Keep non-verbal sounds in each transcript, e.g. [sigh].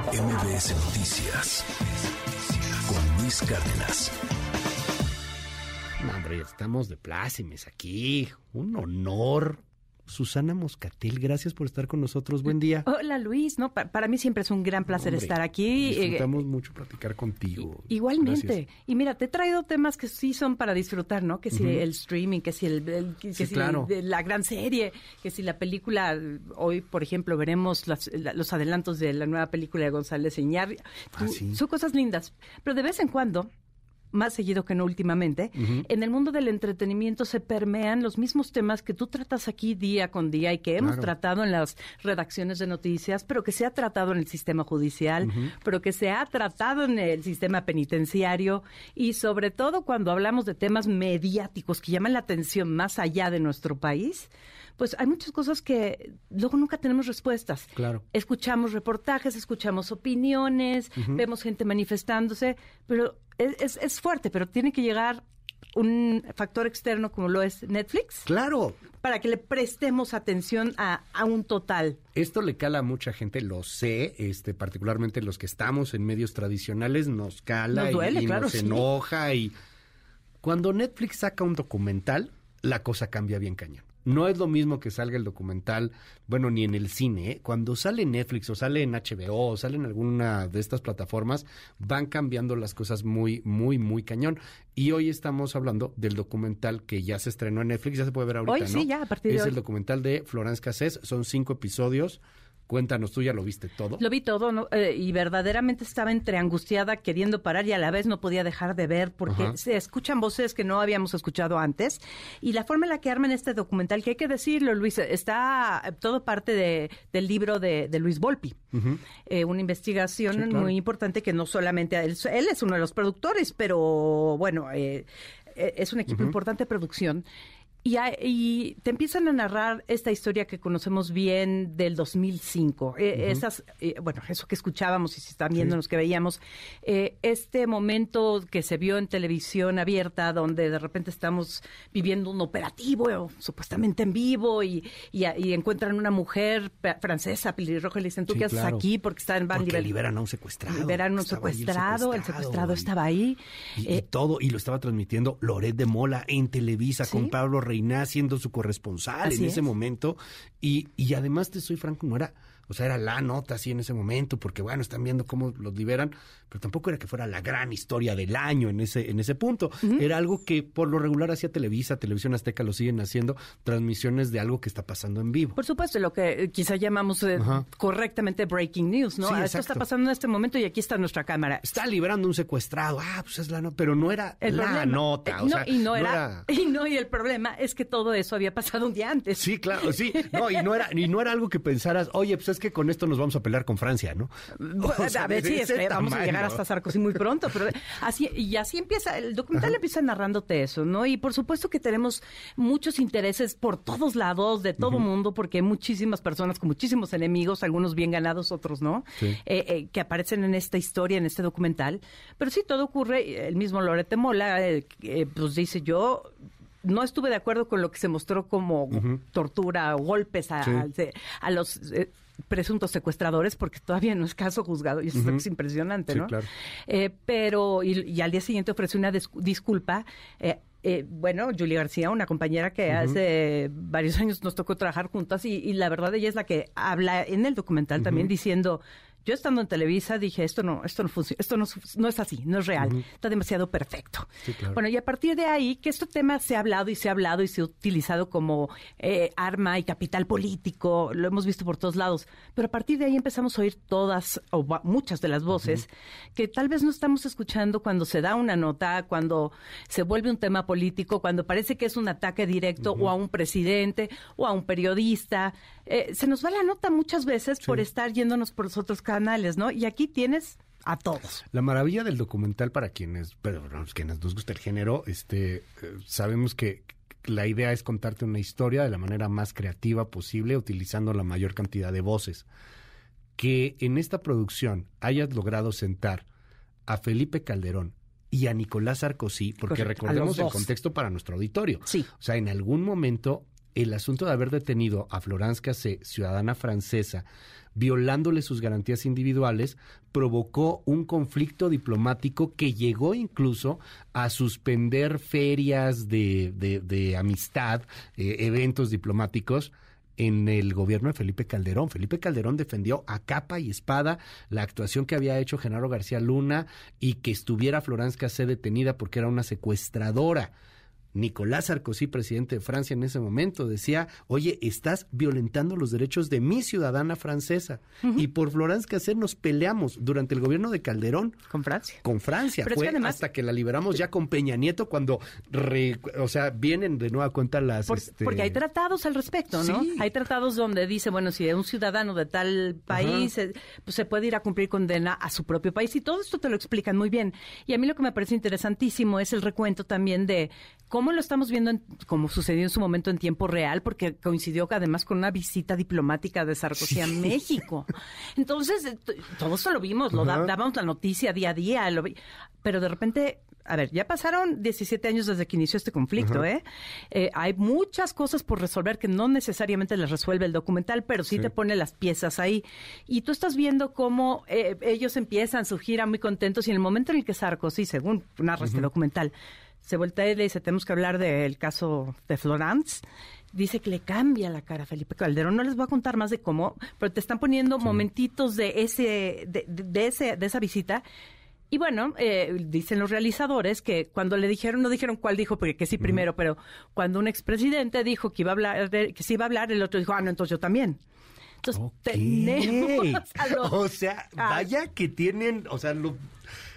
MBS Noticias con Luis Cárdenas. No, hombre, estamos de plácemes aquí. Un honor Susana Moscatel, gracias por estar con nosotros. Buen día. Hola Luis, no, para mí siempre es un gran placer estar aquí. Disfrutamos mucho platicar contigo. Igualmente. Y mira, te he traído temas que sí son para disfrutar, ¿no? Que si el streaming, que si el, que si la gran serie, que si la película, hoy por ejemplo veremos los adelantos de la nueva película de González Iñárritu. Ah, son cosas lindas, pero de vez en cuando más seguido que no últimamente, en el mundo del entretenimiento se permean los mismos temas que tú tratas aquí día con día y que hemos tratado en las redacciones de noticias, pero que se ha tratado en el sistema judicial, pero que se ha tratado en el sistema penitenciario y sobre todo cuando hablamos de temas mediáticos que llaman la atención más allá de nuestro país pues hay muchas cosas que luego nunca tenemos respuestas. Claro. Escuchamos reportajes, escuchamos opiniones, vemos gente manifestándose, pero es, es, fuerte, pero tiene que llegar un factor externo como lo es Netflix. Claro. Para que le prestemos atención a, a, un total. Esto le cala a mucha gente, lo sé, este, particularmente los que estamos en medios tradicionales, nos cala y, nos enoja. Y cuando Netflix saca un documental, la cosa cambia bien cañón. No es lo mismo que salga el documental, bueno, ni en el cine. ¿eh? Cuando sale en Netflix o sale en HBO o sale en alguna de estas plataformas, van cambiando las cosas muy, muy, muy cañón. Y hoy estamos hablando del documental que ya se estrenó en Netflix, ya se puede ver ahorita, hoy, Sí, ya, a partir de es el documental de Florence Cassés, son cinco episodios Cuéntanos, ¿tú ya lo viste todo? Lo vi todo eh, y verdaderamente estaba entre angustiada, queriendo parar y a la vez no podía dejar de ver porque se escuchan voces que no habíamos escuchado antes. Y la forma en la que arman este documental, que hay que decirlo, Luis, está todo parte de, del libro de, Luis Volpi. Eh, una investigación muy importante que no solamente él, él, es uno de los productores, pero bueno, eh, es un equipo importante de producción y, te empiezan a narrar esta historia que conocemos bien del 2005. Eh, esas, eh, bueno, eso que escuchábamos y si están viendo los que veíamos, eh, este momento que se vio en televisión abierta, donde de repente estamos viviendo un operativo supuestamente en vivo y, y, encuentran una mujer francesa, pelirroja, y le dicen, ¿tú qué haces aquí? Porque están, van Porque liberan a un secuestrado. Liberan a un secuestrado, el secuestrado, estaba ahí. Y, todo, y lo estaba transmitiendo Loret de Mola en Televisa con Pablo Reina siendo su corresponsal en ese momento. Y, y además, te soy franco, no era o sea, era la nota así en ese momento, porque bueno, están viendo cómo los liberan, pero tampoco era que fuera la gran historia del año en ese, en ese punto. Era algo que por lo regular hacía Televisa, Televisión Azteca lo siguen haciendo, transmisiones de algo que está pasando en vivo. Por supuesto, lo que quizá llamamos eh, correctamente breaking news, ¿no? Esto está pasando en este momento y aquí está nuestra cámara. Está liberando un secuestrado, ah, pues es la nota, pero no era la nota. Eh, y no, era, [laughs] y no, y el problema es que todo eso había pasado un día antes. Sí, claro, sí, no, y no era, y no era algo que pensaras, oye, pues es que con esto nos vamos a pelear con Francia, ¿no? [laughs] a ver, sí, vamos a llegar hasta Sarkozy muy pronto, pero así, y así empieza, el documental empieza narrándote eso, ¿no? Y por supuesto que tenemos muchos intereses por todos lados, de todo mundo, porque hay muchísimas personas con muchísimos enemigos, algunos bien ganados, otros no, eh, eh, que aparecen en esta historia, en este documental. Pero sí, todo ocurre, el mismo Lorete Mola, eh, pues dice yo no estuve de acuerdo con lo que se mostró como tortura o golpes a, a, los eh, presuntos secuestradores, porque todavía no es caso juzgado, y eso es impresionante, ¿no? Claro. Eh, pero, y, al día siguiente ofreció una disculpa. Eh, bueno, Julie García, una compañera que hace varios años nos tocó trabajar juntas, y, la verdad ella es la que habla en el documental también diciendo yo estando en Televisa dije, esto no, esto no funciona, esto no, no, es así, no es real, está demasiado perfecto. Bueno, y a partir de ahí, que este tema se ha hablado y se ha hablado y se ha utilizado como eh, arma y capital político, lo hemos visto por todos lados, pero a partir de ahí empezamos a oír todas o muchas de las voces que tal vez no estamos escuchando cuando se da una nota, cuando se vuelve un tema político, cuando parece que es un ataque directo o a un presidente o a un periodista. Eh, se nos va la nota muchas veces por estar yéndonos por los otros canales, ¿no? Y aquí tienes a todos. La maravilla del documental para quienes, pero quienes nos gusta el género, este, eh, sabemos que la idea es contarte una historia de la manera más creativa posible, utilizando la mayor cantidad de voces. Que en esta producción hayas logrado sentar a Felipe Calderón y a Nicolás Sarkozy, porque recordemos el contexto para nuestro auditorio. Sí. O sea, en algún momento el asunto de haber detenido a Florence Cassé, ciudadana francesa, violándole sus garantías individuales, provocó un conflicto diplomático que llegó incluso a suspender ferias de, de, amistad, eh, eventos diplomáticos en el gobierno de Felipe Calderón. Felipe Calderón defendió a capa y espada la actuación que había hecho Genaro García Luna y que estuviera Florence Cassé detenida porque era una secuestradora. Nicolás Sarkozy, presidente de Francia en ese momento, decía, oye, estás violentando los derechos de mi ciudadana francesa. Y por Florence Cassé nos peleamos durante el gobierno de Calderón. Con Francia. Con Francia. Fue hasta que la liberamos ya con Peña Nieto cuando, o sea, vienen de nueva cuenta las... Este porque hay tratados al respecto, ¿no? Hay tratados donde dice, bueno, si un ciudadano de tal país, pues se puede ir a cumplir condena a su propio país. Y todo esto te lo explican muy bien. Y a mí lo que me parece interesantísimo es el recuento también de cómo lo estamos viendo, como sucedió en su momento en tiempo real, porque coincidió además con una visita diplomática de Sarkozy a México. Entonces, eh, todo eso lo vimos, lo dábamos la noticia día a día, pero de repente a ver, ya pasaron 17 años desde que inició este conflicto, ¿eh? ¿eh? Hay muchas cosas por resolver que no necesariamente las resuelve el documental, pero sí, te pone las piezas ahí. Y tú estás viendo cómo eh, ellos empiezan su gira muy contentos y en el momento en el que Sarkozy, según narra este documental, se voltea y le dice, tenemos que hablar del caso de Florence. Dice que le cambia la cara a Felipe Calderón. No les voy a contar más de cómo, pero te están poniendo momentitos de ese, de, ese, de esa visita. Y bueno, eh, dicen los realizadores que cuando le dijeron, no dijeron cuál dijo, porque que sí primero, pero cuando un expresidente dijo que iba a hablar, que sí iba a hablar, el otro dijo, ah, no, entonces yo también. Entonces tenemos [laughs] O sea, vaya que tienen, o sea,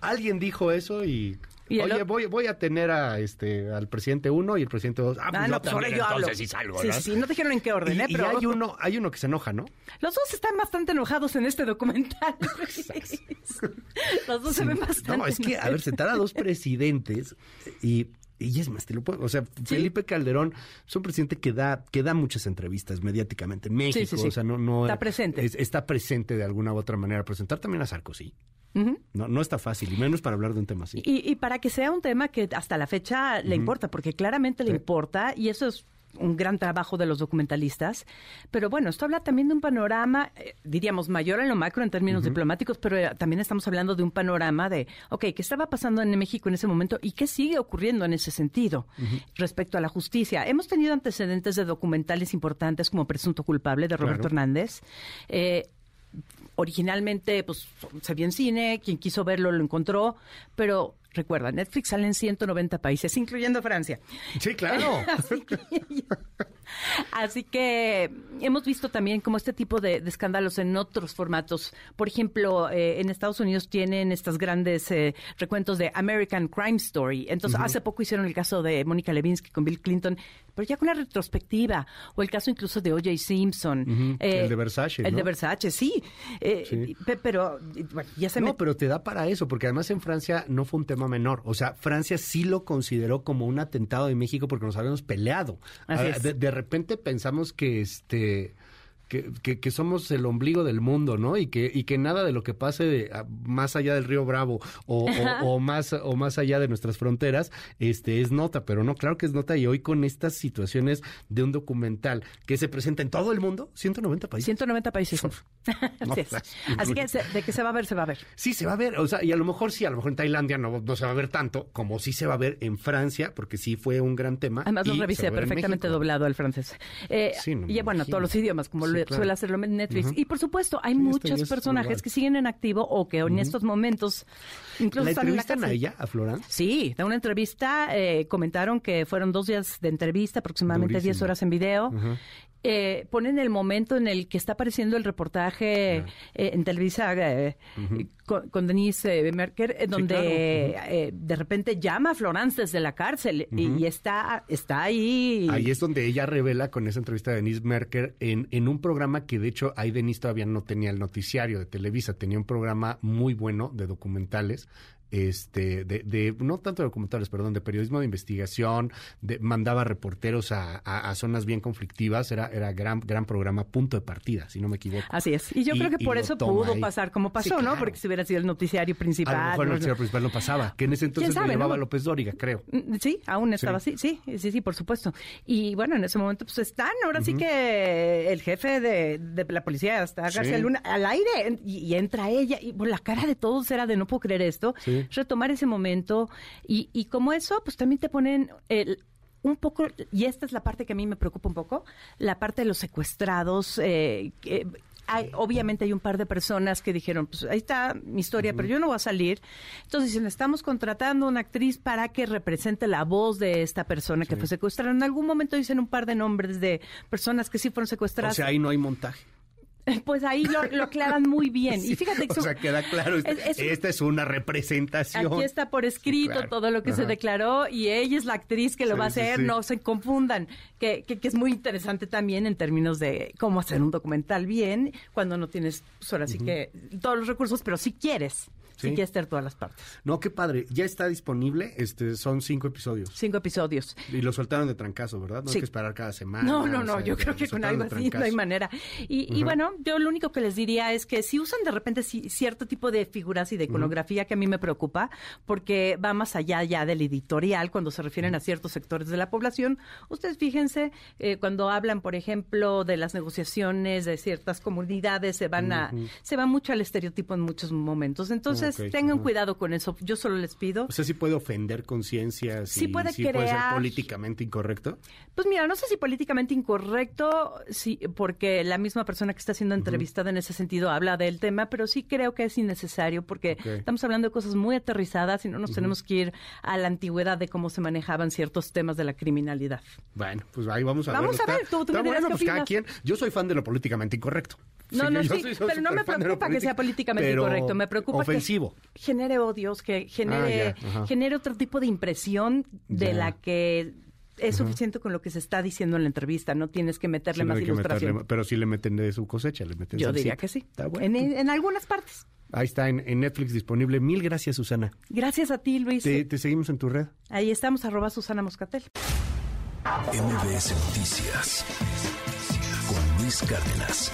alguien dijo eso y Oye, voy, voy a tener a este al presidente uno y el presidente dos. Ah, pues ah no, pues ahora yo hablo. Sí, salgo, sí, sí, no dijeron en qué orden, ¿eh? Pero... hay uno, hay uno que se enoja, ¿no? Los dos están bastante enojados en este documental. [laughs] [laughs] Los dos se ven bastante. No, es que, a ver, sentar a dos presidentes y y es más, te lo puedo, o sea, Felipe Calderón es un presidente que da, que da muchas entrevistas mediáticamente en México, o sea, no, no está presente. está presente de alguna u otra manera. Presentar también a Sarkozy, no, no está fácil, y menos para hablar de un tema así. Y, y para que sea un tema que hasta la fecha le importa, porque claramente le importa, y eso es un gran trabajo de los documentalistas. Pero bueno, esto habla también de un panorama, eh, diríamos, mayor en lo macro en términos diplomáticos, pero eh, también estamos hablando de un panorama de, ok, ¿qué estaba pasando en México en ese momento y qué sigue ocurriendo en ese sentido respecto a la justicia? Hemos tenido antecedentes de documentales importantes como Presunto Culpable de Roberto Hernández. Eh, originalmente pues se vio en cine, quien quiso verlo lo encontró, pero recuerda, Netflix sale en 190 países, incluyendo Francia. Sí, claro. [laughs] Así que hemos visto también como este tipo de, escándalos en otros formatos. Por ejemplo, eh, en Estados Unidos tienen estas grandes eh, recuentos de American Crime Story. Entonces, hace poco hicieron el caso de Mónica Levinsky con Bill Clinton, pero ya con la retrospectiva. O el caso incluso de O.J. Simpson. Eh, el de Versace. El de Versace, sí. Pero, bueno, ya se No, pero te da para eso, porque además en Francia no fue un tema menor. O sea, Francia sí lo consideró como un atentado de México porque nos habíamos peleado. Así de repente pensamos que este que, que, somos el ombligo del mundo, ¿no? Y que, y que nada de lo que pase más allá del río Bravo o, o, más, o más allá de nuestras fronteras este, es nota, pero no, claro que es nota. Y hoy con estas situaciones de un documental que se presenta en todo el mundo, 190 países. 190 países. [laughs] Así, que de que se va a ver, se va a ver. Sí, se va a ver. O sea, y a lo mejor sí, a lo mejor en Tailandia no, no se va a ver tanto, como sí se va a ver en Francia, porque sí fue un gran tema. Además, lo revisé perfectamente doblado al francés. Eh, y bueno, todos los idiomas, como suele hacerlo en Netflix. Y por supuesto, hay muchos personajes que siguen en activo o que en estos momentos incluso ¿La están entrevistan a ella, a Florence? Sí, da una entrevista, eh, comentaron que fueron dos días de entrevista, aproximadamente 10 horas en video. Eh, ponen el momento en el que está apareciendo el reportaje eh, en Televisa eh, con, Denise Merker, donde de repente llama a Florence desde la cárcel y, está, está ahí. Ahí es donde ella revela con esa entrevista de Denise Merker en, en un programa que de hecho ahí Denise todavía no tenía el noticiario de Televisa, tenía un programa muy bueno de documentales este, de, de, no tanto de documentales, perdón, de periodismo de investigación, de, mandaba reporteros a, a, zonas bien conflictivas, era, era gran, gran programa, punto de partida, si no me equivoco. Así es. Y yo creo que por eso pudo pasar como pasó, ¿no? Porque si hubiera sido el noticiario principal. A lo mejor el noticiario principal no pasaba, que en ese entonces lo llevaba López Dóriga, creo. Mm, sí, aún estaba así, sí, sí, sí, por supuesto. Y bueno, en ese momento pues están, ahora sí que el jefe de, de la policía está García Luna al aire y, entra ella y por la cara de todos era de no puedo creer esto. Sí retomar ese momento y, y como eso, pues también te ponen el, un poco, y esta es la parte que a mí me preocupa un poco, la parte de los secuestrados. Eh, hay, obviamente hay un par de personas que dijeron, pues ahí está mi historia, pero yo no voy a salir. Entonces dicen, estamos contratando una actriz para que represente la voz de esta persona que fue secuestrada. En algún momento dicen un par de nombres de personas que sí fueron secuestradas. O sea, ahí no hay montaje. [laughs] Pues ahí lo, aclaran muy bien. y fíjate que o sea, queda claro, esta es una representación. Aquí está por escrito todo lo que se declaró y ella es la actriz que lo va a hacer, no se confundan, que, que, es muy interesante también en términos de cómo hacer un documental bien cuando no tienes, pues ahora sí que todos los recursos, pero si quieres. ¿Sí? que estar todas las partes. No, qué padre. Ya está disponible. Este, son cinco episodios. Cinco episodios. Y lo soltaron de trancazo, ¿verdad? No hay que esperar cada semana. No, no, no. yo creo que con algo así no hay manera. Y, y, bueno, yo lo único que les diría es que si usan de repente cierto tipo de figuras y de iconografía que a mí me preocupa, porque va más allá ya del editorial cuando se refieren a ciertos sectores de la población. Ustedes fíjense, eh, cuando hablan, por ejemplo, de las negociaciones de ciertas comunidades, se van a, se va mucho al estereotipo en muchos momentos. Entonces, tengan cuidado con eso. Yo solo les pido. O sea, si puede ofender conciencias. Sí puede ser políticamente incorrecto. Pues mira, no sé si políticamente incorrecto, sí, porque la misma persona que está siendo entrevistada en ese sentido habla del tema, pero sí creo que es innecesario porque estamos hablando de cosas muy aterrizadas y no nos tenemos que ir a la antigüedad de cómo se manejaban ciertos temas de la criminalidad. Bueno, pues ahí vamos a ver. Vamos a ver, tú, me bueno, pues cada quien. Yo soy fan de lo políticamente incorrecto. No, no, sí, pero no me preocupa que sea políticamente incorrecto, me preocupa ofensivo. que genere odios, que genere, ah, genere otro tipo de impresión de la que es suficiente con lo que se está diciendo en la entrevista, no tienes que meterle más ilustración. pero si le meten de su cosecha, le meten Yo diría que sí. en, algunas partes. Ahí está en, Netflix disponible. Mil gracias, Susana. Gracias a ti, Luis. Te, te seguimos en tu red. Ahí estamos, arroba Susana Moscatel. MBS Noticias con Luis Cárdenas.